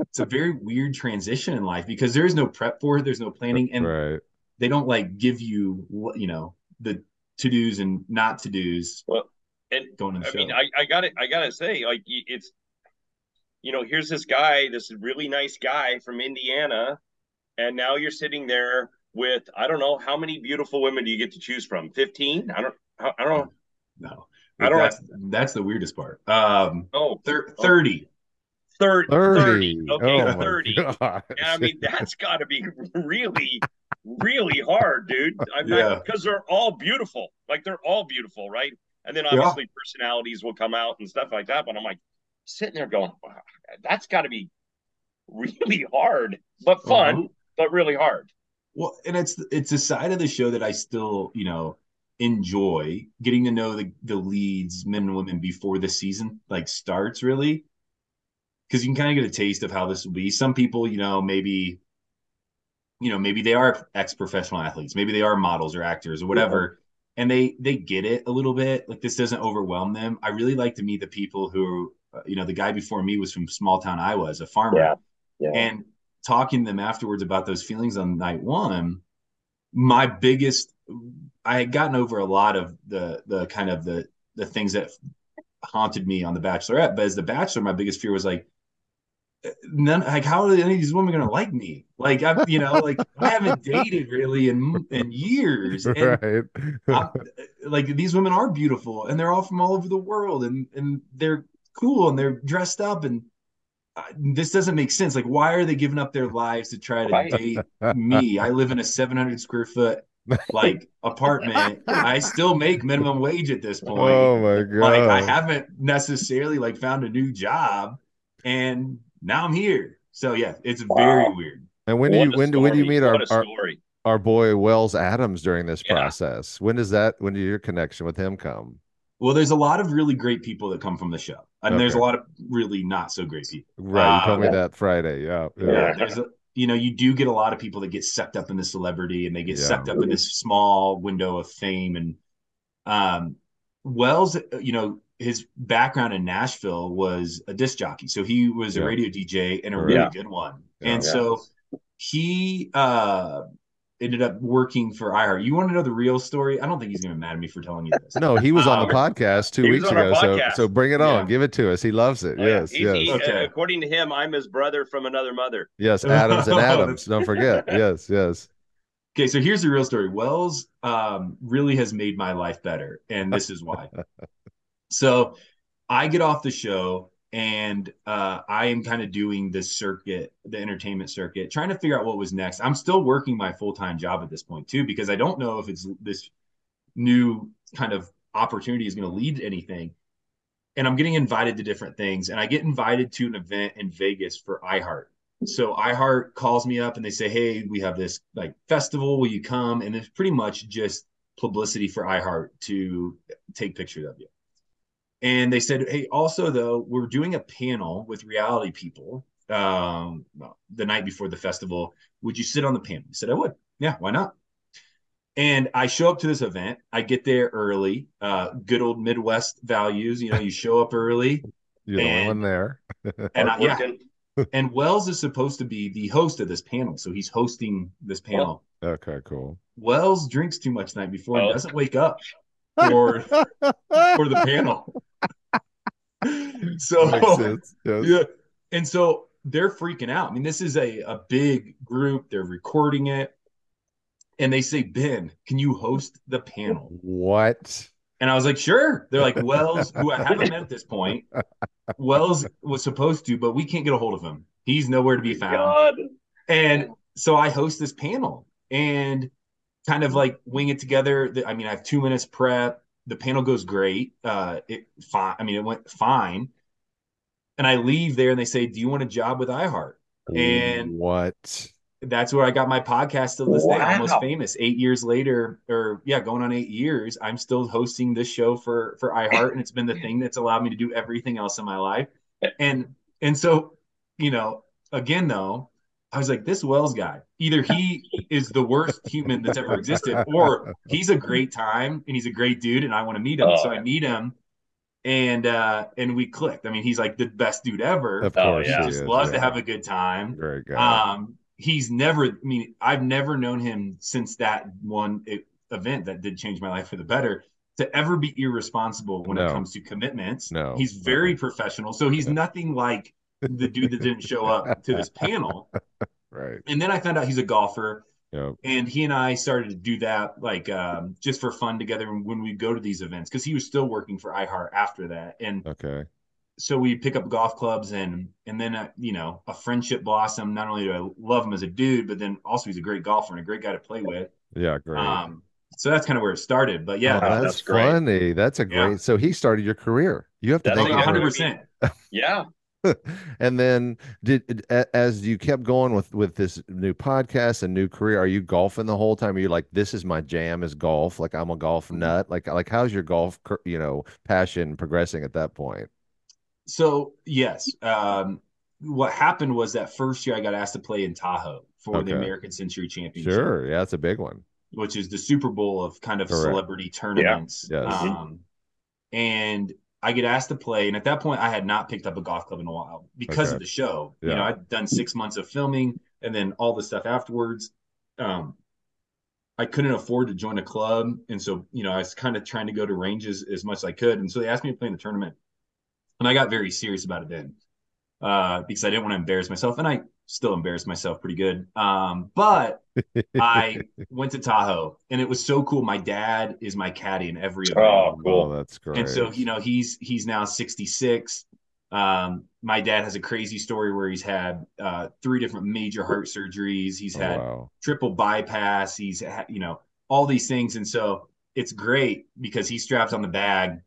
It's a very weird transition in life because there is no prep for it. There's no planning, and right. they don't like give you what you know the to dos and not to dos Well, and going to the I show. mean, I, I got to I gotta say, like it's, you know, here's this guy, this really nice guy from Indiana, and now you're sitting there with I don't know how many beautiful women do you get to choose from? Fifteen? I don't, I I don't no, I don't- that's that's the weirdest part. Um, know. thir- thirty. Third, 30. 30. Okay, oh 30. gosh. I mean, that's got to be really, really hard, dude. I'm Yeah. because they're all beautiful. Like they're all beautiful, right? And then Yeah. obviously personalities will come out and stuff like that. But I'm like sitting there going, wow, that's got to be really hard, but fun, Uh-huh. but really hard. Well, and it's it's a side of the show that I still, you know, enjoy getting to know the the leads, men and women, before the season like starts, really, because you can kind of get a taste of how this will be. Some people, you know, maybe, you know, maybe they are ex professional athletes, maybe they are models or actors or whatever, and they they get it a little bit. Like this doesn't overwhelm them. I really like to meet the people who, uh, you know, the guy before me was from small town Iowa as a farmer Yeah. Yeah. and talking to them afterwards about those feelings on night one my biggest i had gotten over a lot of the the kind of the the things that haunted me on the bachelorette but as the bachelor my biggest fear was like none like how are any of these women gonna like me? Like i'm you know like i haven't dated really in in years. And right. I'm- like these women are beautiful and they're all from all over the world and and they're cool and they're dressed up and uh, this doesn't make sense. Like why are they giving up their lives to try to Right. date me? I live in a 700 square foot like apartment. I still make minimum wage at this point. Oh my god. like i haven't necessarily like found a new job. And now i'm here so yeah it's very Wow. weird and when do you What a when do when do you meet our, our our boy Wells Adams during this Yeah. process? When does that when did your connection with him come? well there's a lot of really great people that come from the show and there's a lot of really not so great people Right. You told me Uh, that Friday. Yeah. yeah, Yeah. there's a you know you do get a lot of people that get sucked up in the celebrity and they get Yeah. sucked up in this small window of fame and um wells you know his background in nashville was a disc jockey so he was a radio dj and a really Yeah. good one Yeah. and Yeah. so he uh ended up working for iheart you want to know the real story i don't think he's gonna be mad at me for telling you this No, he was on Um, the podcast two weeks ago. So so bring it on. Yeah. Give it to us. He loves it. Oh, yes. He's- Yes. he- Okay. uh, according to him, I'm his brother from another mother. Yes. Adams and Oh, Adams. Don't forget. Yes. Yes. Okay, so here's the real story. Wells um, really has made my life better, and this is why. So I get off the show, and uh, I am kind of doing this circuit, the entertainment circuit, trying to figure out what was next. I'm still working my full time job at this point too, because I don't know if it's this new kind of opportunity is going to lead to anything. And I'm getting invited to different things, and I get invited to an event in Vegas for iHeart. So iHeart calls me up and they say, "Hey, we have this like festival. Will you come?" And it's pretty much just publicity for iHeart to take pictures of you. And they said, "Hey, also though, we're doing a panel with reality people um, the night before the festival. Would you sit on the panel?" I said, "I would. Yeah, why not?" And I show up to this event. I get there early. Uh, good old Midwest values. You know, you show up early, You're the only And- one there. and I, yeah, and Wells is supposed to be the host of this panel, so he's hosting this panel. Okay. Cool. Wells drinks too much the night before and Oh. doesn't wake up for for the panel. so Yes. yeah, and so they're freaking out. I mean, this is a a big group. They're recording it, and they say, "Ben, can you host the panel?" What? And I was like, "Sure." They're like, "Wells, who I haven't met at this point, Wells was supposed to, but we can't get a hold of him. He's nowhere to be oh found." God. And so I host this panel and kind of like wing it together. I mean, I have two minutes prep. The panel goes great. Uh, it fine. I mean, it went fine. And I leave there and they say, "Do you want a job with iHeart?" And- what? That's where I got my podcast still this day, almost famous. Eight years later, or yeah, going on eight years, I'm still hosting this show for for iHeart, and it's been the thing that's allowed me to do everything else in my life. And and so, you know, again though, I was like, this Wells guy, either he is the worst human that's ever existed, or he's a great time and he's a great dude, and I want to meet him. Oh, so I yeah. mean him, and uh and we clicked. I mean, he's like the best dude ever. Of Oh, course. yeah. he Just is, loves to have a good time. Great guy. Um, he's never. I mean, I've never known him since that one event that did change my life for the better. To ever be irresponsible when No. it comes to commitments. No. he's very Uh-uh. professional. So he's nothing like the dude that didn't show up to this panel. right. And then I found out he's a golfer, Yep. and he and I started to do that like um, just for fun together when we go to these events because he was still working for iHeart after that. And Okay. so we pick up golf clubs and and then uh, you know a friendship blossom. Not only do I love him as a dude, but then also he's a great golfer and a great guy to play with. Yeah, great. Um, so that's kind of where it started. But yeah, Oh, that's, that's great. funny. That's a great. Yeah. So he started your career. You have to That's think a about it. 100. percent Yeah. and then did as you kept going with with this new podcast and new career are you golfing the whole time are you like this is my jam is golf like i'm a golf Mm-hmm. nut like like how's your golf you know passion progressing at that point So yes, um, what happened was that first year I got asked to play in Tahoe for the American Century Championship. sure yeah that's a big one which is the Super Bowl of kind of Correct. celebrity tournaments. Yes. Um, and I get asked to play, and at that point, I had not picked up a golf club in a while because Okay. of the show. Yeah. You know, I'd done six months of filming, and then all the stuff afterwards. Um, I couldn't afford to join a club, and so you know, I was kind of trying to go to ranges as much as I could, and so they asked me to play in the tournament, and I got very serious about it then, uh, because I didn't want to embarrass myself, and I still embarrassed myself pretty good. Um, but I went to Tahoe, and it was so cool. My dad is my caddy in every event. Oh, cool. oh that's great And so, you know, he's he's now 66. Um, my dad has a crazy story where he's had uh, three different major heart surgeries. He's Oh, had wow triple bypass. He's had, you know, all these things. And so it's great because he straps on the bag.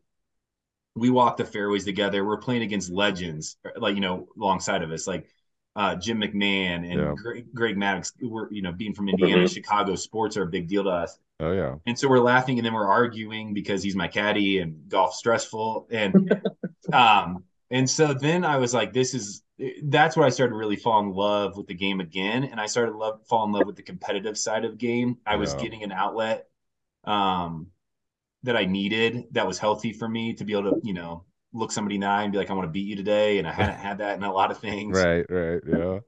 We walk the fairways together. We're playing against legends, like, you know, alongside of us, like uh, Jim McMahon and Yeah. Greg, Greg Maddux. We're, you know, being from Indiana, Mhm. Chicago, sports are a big deal to us. oh yeah And so we're laughing and then we're arguing because he's my caddy and golf stressful. And um and so then I was like, this is that's where I started to really fall in love with the game again. And I started to love fall in love with the competitive side of the game. I was getting an outlet um that I needed that was healthy for me to be able to, you know, look somebody in the eye and be like, I want to beat you today. And I hadn't had that in a lot of things. right right yeah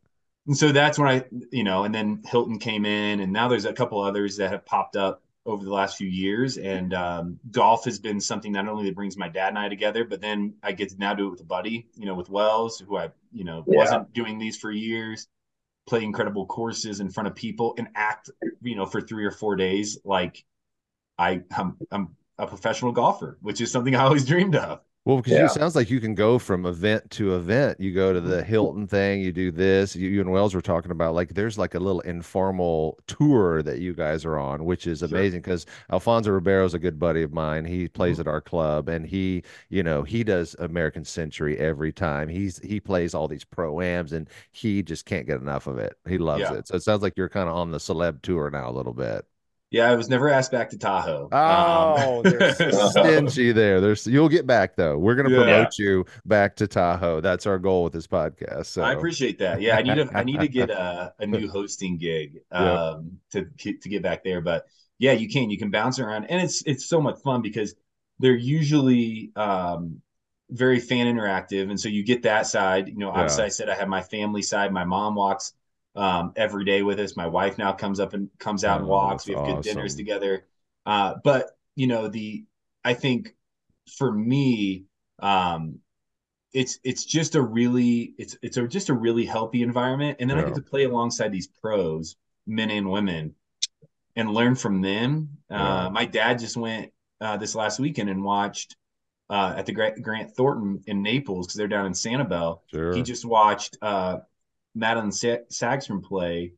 And so that's when I, you know, and then Hilton came in, and now there's a couple others that have popped up over the last few years. And um, golf has been something not only that brings my dad and I together, but then I get to now do it with a buddy, you know, with Wells, who I, you know, Yeah. wasn't doing these for years, play incredible courses in front of people and act, you know, for three or four days like I, I'm, I'm a professional golfer, which is something I always dreamed of. Well, because Yeah. it sounds like you can go from event to event. You go to the mm-hmm. Hilton thing, you do this. You, you and Wells were talking about like there's like a little informal tour that you guys are on, which is amazing because Alfonso Ribeiro is a good buddy of mine. He plays mm-hmm. at our club and he, you know, he does American Century every time. He's he plays all these pro-ams and he just can't get enough of it. He loves Yeah. it. So it sounds like you're kind of on the celeb tour now a little bit. Yeah, I was never asked back to Tahoe. Oh, Um, there's stingy there. There's you'll get back though. We're gonna Yeah. promote you back to Tahoe. That's our goal with this podcast. So I appreciate that. Yeah, I need to I need to get a, a new hosting gig um to to get back there. But yeah, you can you can bounce around and it's it's so much fun because they're usually um very fan interactive. And so you get that side. You know, obviously Yeah. I said I have my family side. My mom walks um every day with us. My wife now comes up and comes out and Oh, walks. We have good dinners together. Uh but you know, the I think for me, um it's it's just a really it's it's a, just a really healthy environment and then i get to play alongside these pros men and women and learn from them Yeah. uh, my dad just went uh, this last weekend and watched uh, at the grant, grant thornton in naples because they're down in sanibel sure. he just watched uh, Madelene Sa- sagstrom play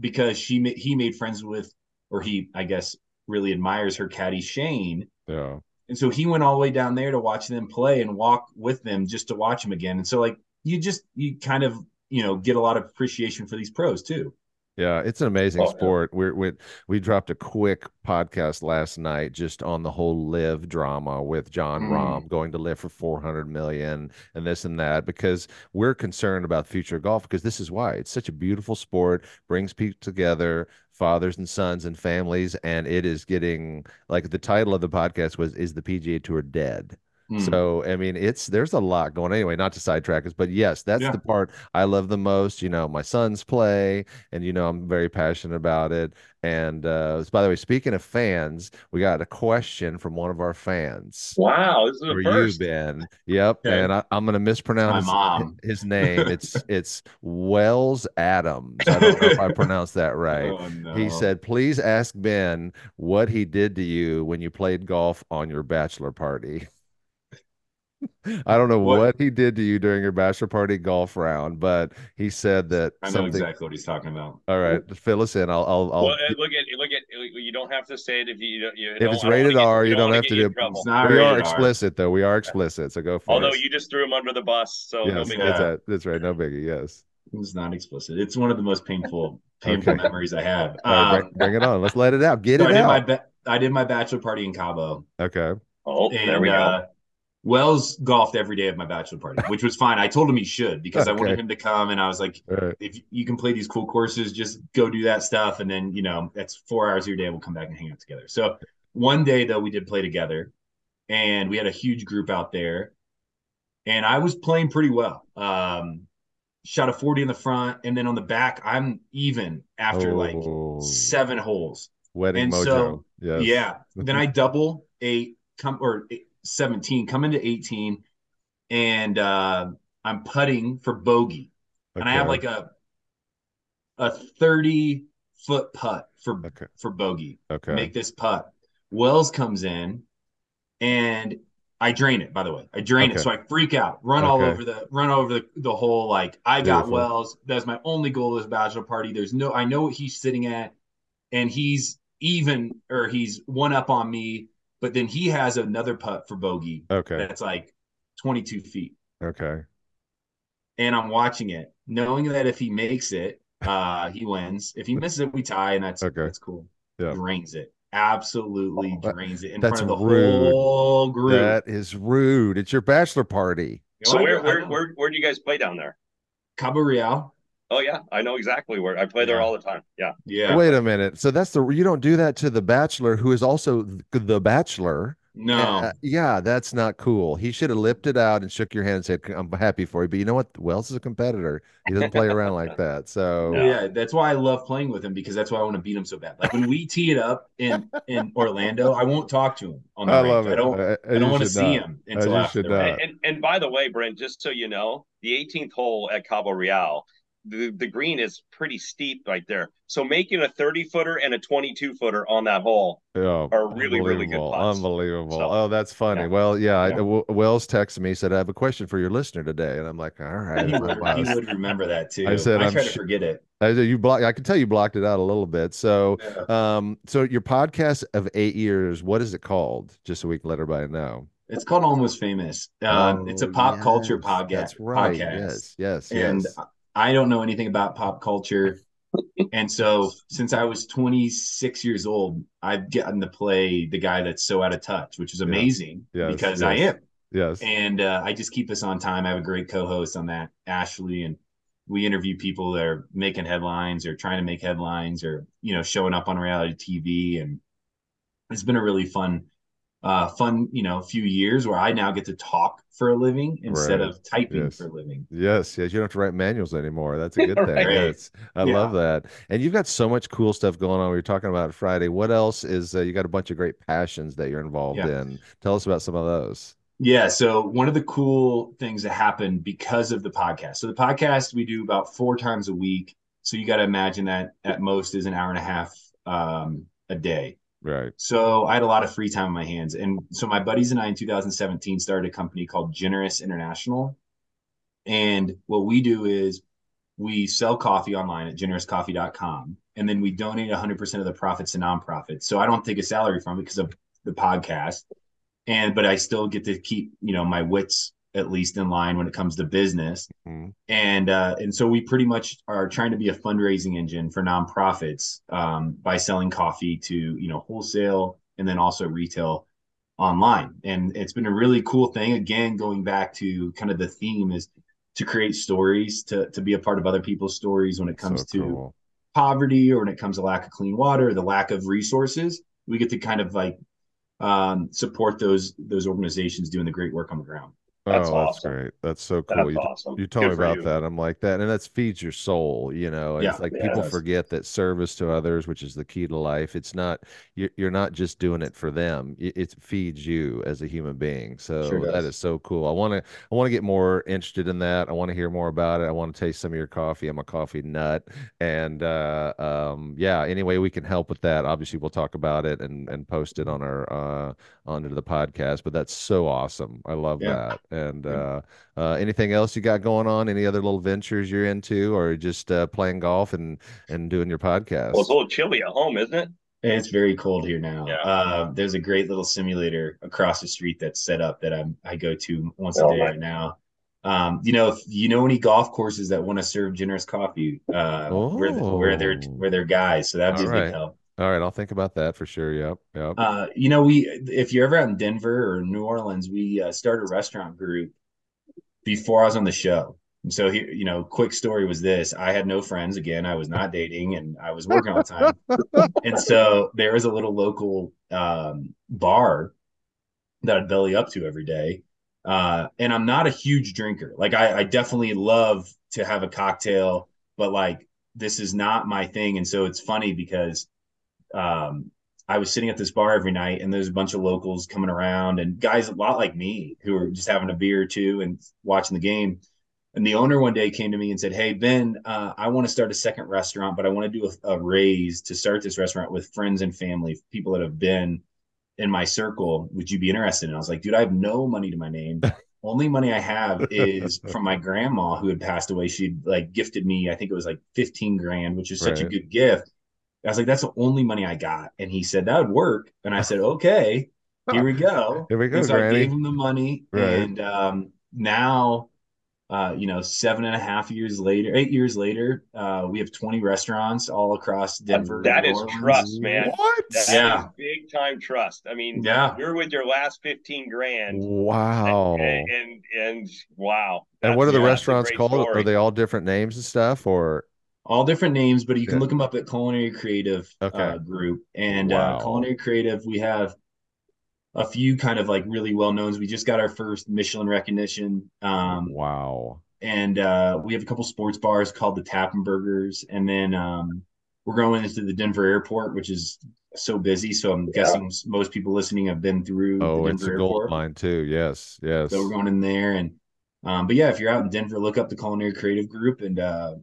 because she ma- he made friends with or he i guess really admires her caddy shane yeah. and so he went all the way down there to watch them play and walk with them just to watch them again. And so like you just you kind of you know get a lot of appreciation for these pros too. Yeah, it's an amazing Oh, yeah. sport. We're, we we dropped a quick podcast last night just on the whole LIV drama with Jon Mm. Rahm going to LIV for 400 million and this and that because we're concerned about the future of golf because this is why it's such a beautiful sport, brings people together, fathers and sons and families, and it is getting like the title of the podcast was Is the PGA Tour Dead? Mm. So I mean, it's there's a lot going anyway. Not to sidetrack us, but yes, that's Yeah. the part I love the most. You know, my sons play, and you know I'm very passionate about it. And uh, by the way, speaking of fans, we got a question from one of our fans. Wow, this is For the you, first. Ben. Yep, Okay. and I, I'm gonna mispronounce My mom. his name. It's it's Wells Adams. I don't know if I pronounced that right. Oh, no. He said, "Please ask Ben what he did to you when you played golf on your bachelor party." I don't know what? What? he did to you during your bachelor party golf round, but he said that I know something. exactly what he's talking about. All right, fill us in. I'll, I'll, I'll well, look at look at you don't have to say it if you, you don't. You If it's I don't wanna rated get- R, you don't don't have to do- trouble. It's not we are rated R. explicit though. We are explicit, so go for Although it. Although you just threw him under the bus, so yes, big Yeah. that's, deal. right. that's right. No biggie. Yes. It's not explicit. It's one of the most painful, painful Okay. memories I have. All right, Um, bring, bring it on. Let's let it out. Get so I it did my out. ba- I did my bachelor party in Cabo, Okay. Oh, and there we go. uh, Wells golfed every day of my bachelor party, which was fine. I told him he should because I wanted him to come, and I was like, right. if you can play these cool courses, just go do that stuff, and then you know that's four hours of your day. We'll come back and hang out together. So one day though, we did play together, and we had a huge group out there, and I was playing pretty well. Um, shot a forty in the front, and then on the back, I'm even after like seven holes. wedding and mojo. so- yes. Yeah. then I double eight, come or eight, 17, coming to 18, and uh, I'm putting for bogey. And I have like a a 30 foot putt for Okay. for bogey. Okay. Make this putt. Wells comes in and I drain it, by the way. I drain Okay. it. So I freak out, run all over the run over the, the whole like I got Beautiful. Wells. That's my only goal of this bachelor party. There's no I know what he's sitting at, and he's even or he's one up on me, but then he has another putt for bogey okay. that's like 22 feet Okay. and I'm watching it, knowing that if he makes it, uh, he wins. If he misses it, we tie, and that's Okay. that's cool. Yeah. Drains it, absolutely Oh, drains it in that's front of the rude. whole group. That is rude. It's your bachelor party. You So I where where where where do you guys play down there? Cabo Real? Oh yeah, I know exactly where I play there all the time. Yeah. Yeah. Wait a minute. So that's the you don't do that to the bachelor who is also the bachelor. No. Uh, yeah, that's not cool. He should have lifted it out and shook your hand and said, "I'm happy for you." But you know what? Wells is a competitor. He doesn't play around like that. So No. Yeah, that's why I love playing with him because that's why I want to beat him so bad. Like when we tee it up in in Orlando, I won't talk to him on the I range. love it. I don't. Uh, I don't want to see not. him Uh, until after. should the not. round. And, and and by the way, Brent, just so you know, the 18th hole at Cabo Real, the the green is pretty steep right there. So making a 30 footer and a 22 footer on that hole Yeah, are really really good unbelievable, putts. Unbelievable. So, oh, that's funny. yeah. Well, yeah, Yeah. W- Wells texted me, said, I have a question for your listener today. And I'm like, all right. He I'm would, like, he wow. would remember that too. I said, I I'm try to su- forget it. I said, you block, I can tell you blocked it out a little bit. So, Yeah. um, so your podcast of eight years, what is it called? Just so we can let everybody know. It's called Almost Famous. Um, it's a Oh, pop culture podcast. That's right. Podcast. Yes, yes, And yes. I don't know anything about pop culture. and so since I was 26 years old, I've gotten to play the guy that's so out of touch, which is amazing Yes, because I am. Yes. And uh, I just keep us on time. I have a great co-host on that, Ashley, and we interview people that are making headlines or trying to make headlines or you know showing up on reality TV. And it's been a really fun, uh, fun you know few years where I now get to talk for a living instead Right. of typing Yes. for a living. Yes, yes, you don't have to write manuals anymore. That's a good thing. Right. Yes, I Yeah. love that. And you've got so much cool stuff going on. We were talking about Friday. What else is uh, you got a bunch of great passions that you're involved Yeah. in? Tell us about some of those. Yeah. So one of the cool things that happened because of the podcast. So the podcast we do about four times a week. So you got to imagine that at most is an hour and a half um, a day. Right. So I had a lot of free time on my hands. And so my buddies and I in 2017 started a company called Generous International. And what we do is we sell coffee online at generouscoffee.com. And then we donate 100% of the profits to nonprofits. So I don't take a salary from it because of the podcast. And, but I still get to keep, you know, my wits at least in line when it comes to business. Mhm. and uh, and so we pretty much are trying to be a fundraising engine for nonprofits um, by selling coffee to you know wholesale and then also retail online. And it's been a really cool thing. Again going back to kind of the theme is to create stories to to be a part of other people's stories when it comes So to cool. poverty or when it comes to lack of clean water the lack of resources. We get to kind of like um, support those those organizations doing the great work on the ground That's oh, that's great. That's so cool. That's you, awesome. you told Good me about you. that. I'm like that, and that feeds your soul. You know, Yeah, it's like yeah, people forget that service to others, which is the key to life. It's not you're you're not just doing it for them. It, it feeds you as a human being. So Sure that is so cool. I want to I want to get more interested in that. I want to hear more about it. I want to taste some of your coffee. I'm a coffee nut, and uh, um, yeah. Anyway, we can help with that, obviously we'll talk about it and and post it on our uh, onto the podcast. But that's so awesome. I love Yeah. that. And Yeah. uh, uh, anything else you got going on? Any other little ventures you're into, or just uh, playing golf and and doing your podcast? Well, it's a little chilly at home, isn't it? It's very cold here now. Yeah. Uh, there's a great little simulator across the street that's set up that I'm I go to once Oh, a day my- right now. Um, you know, if you know any golf courses that want to serve generous coffee, uh, where the, where they're Oh. where they're guys, so that'd be a big right. help. All right, I'll think about that for sure. Yep, yep. Uh, you know, we if you're ever out in Denver or New Orleans, we uh, started a restaurant group before I was on the show. And so here, you know, quick story was this: I had no friends. Again, I was not dating, and I was working all the time. and so there was a little local um, bar that I'd belly up to every day. Uh, and I'm not a huge drinker. Like I, I definitely love to have a cocktail, but like this is not my thing. And so it's funny because um, I was sitting at this bar every night, and there's a bunch of locals coming around, and guys a lot like me who are just having a beer or two and watching the game. And the owner one day came to me and said, "Hey Ben, uh, I want to start a second restaurant, but I want to do a, a raise to start this restaurant with friends and family, people that have been in my circle. Would you be interested?" And I was like, "Dude, I have no money to my name. Only money I have is from my grandma who had passed away. She like gifted me, I think it was like fifteen grand, which is such a good gift." I was like, "That's the only money I got," and he said that would work. And I said, "Okay, here we go." Here we go, And so I gave him the money, Right. and um, now, uh, you know, seven and a half years later, eight years later, uh, we have 20 restaurants all across Denver. That New Orleans. trust, man. What? That Yeah. is big time trust. I mean, Yeah. you're with your last 15 grand. Wow. And, and, and wow. And what are the That's- that's a restaurants called? story. Are they all different names and stuff, or all different names, but you can Yeah. look them up at Culinary Creative Okay. uh, Group and Wow. uh, Culinary Creative. We have a few kind of like really well knowns. We just got our first Michelin recognition, um, wow? and uh, we have a couple sports bars called the Tap & Burgers, and then um, we're going into the Denver airport, which is so busy. So I'm Yeah. guessing most people listening have been through Oh, the it's a Denver gold mine too. Yes, yes. So we're going in there, and um, but yeah, if you're out in Denver, look up the Culinary Creative Group, and uh,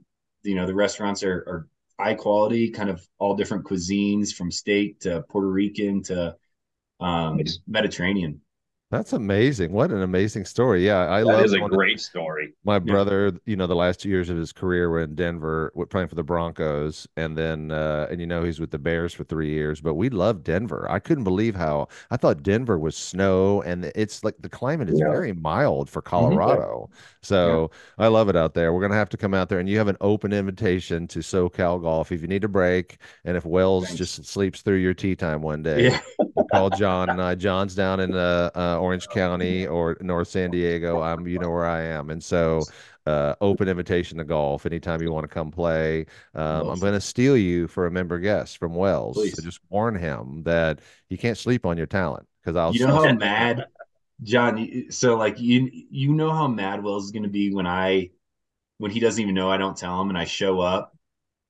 you know the restaurants are, are high quality, kind of all different cuisines from steak to Puerto Rican to um, Nice. Mediterranean. That's amazing. What an amazing story. Yeah, I That love is a one of- great story. My brother, you know, the last two years of his career were in Denver, playing for the Broncos, and then, uh, and you know, he's with the Bears for three years. But we love Denver. I couldn't believe how I thought Denver was snow, and it's like the climate is Yeah. very mild for Colorado. So I love it out there. We're gonna have to come out there, and you have an open invitation to SoCal Golf if you need a break, and if Wells Thanks. just sleeps through your tee time one day. Yeah, call John and I. John's down in uh, uh, Orange County or North San Diego. I'm, you know where I am, and so uh, open invitation to golf anytime you want to come play. Um, I'm going to steal you for a member guest from Wells. So just warn him that you can't sleep on your talent because I'll. you know how mad, John. So like you you know how mad Wells is going to be when I when he doesn't even know I don't tell him and I show up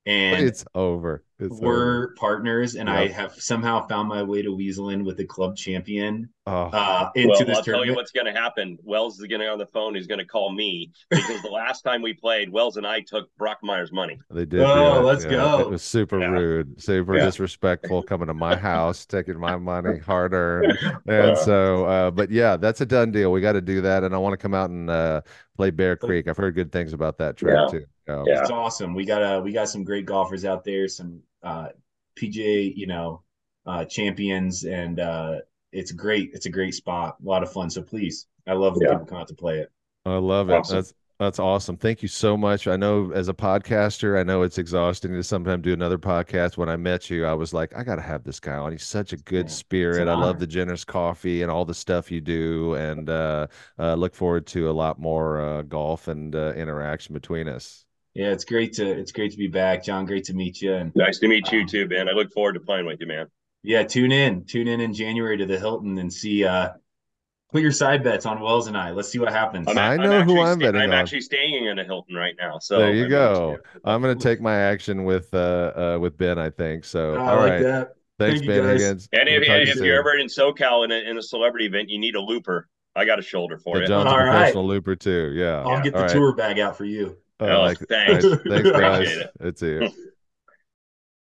and it's over. It's over. we're partners and I have somehow found my way to weasel in with the club champion Oh, uh, into well, this I'll tell you tournament. what's going to happen. Wells is going to on the phone. He's going to call me because the last time we played, Wells and I took Brock Brockmeyer's money. they did. Oh, it. let's Yeah, go. It was super Yeah. rude, super Yeah. disrespectful, coming to my house, taking my money, hard earned. And so, uh, but yeah, that's a done deal. We got to do that, and I want to come out and uh, play Bear Creek. I've heard good things about that trip Yeah. too. Yeah. It's awesome. We got uh we got some great golfers out there, some uh PGA, you know, uh champions and uh it's great. It's a great spot. A lot of fun. So please, I love when Yeah. people come out to play it. I love it. Awesome. That's that's awesome. Thank you so much. I know as a podcaster, I know it's exhausting to sometimes do another podcast. When I met you, I was like, I got to have this guy on. He's such a good Yeah, spirit. I love the generous coffee and all the stuff you do, and uh, uh, look forward to a lot more uh, golf and uh, interaction between us. Yeah, it's great to it's great to be back, John. Great to meet you. And Nice to meet you Um, too, Ben. I look forward to playing with you, man. yeah, tune in. Tune in in January to the Hilton and see uh Put your side bets on Wells and I. Let's see what happens. I'm, I I'm know who I'm sta- betting I'm on. actually staying in a Hilton right now. So there you I go. mean, I'm gonna take my action with uh, uh with Ben. I think so. I All like right. that. Thanks, Thank Ben guys. Higgins. And if, We'll if you you're ever in SoCal in a, in a celebrity event, you need a looper. I got a shoulder for The you. John's a All right. professional looper too. Yeah. I'll get the All right. tour bag out for you. Oh, like- thanks. Thanks, guys. It. It's here.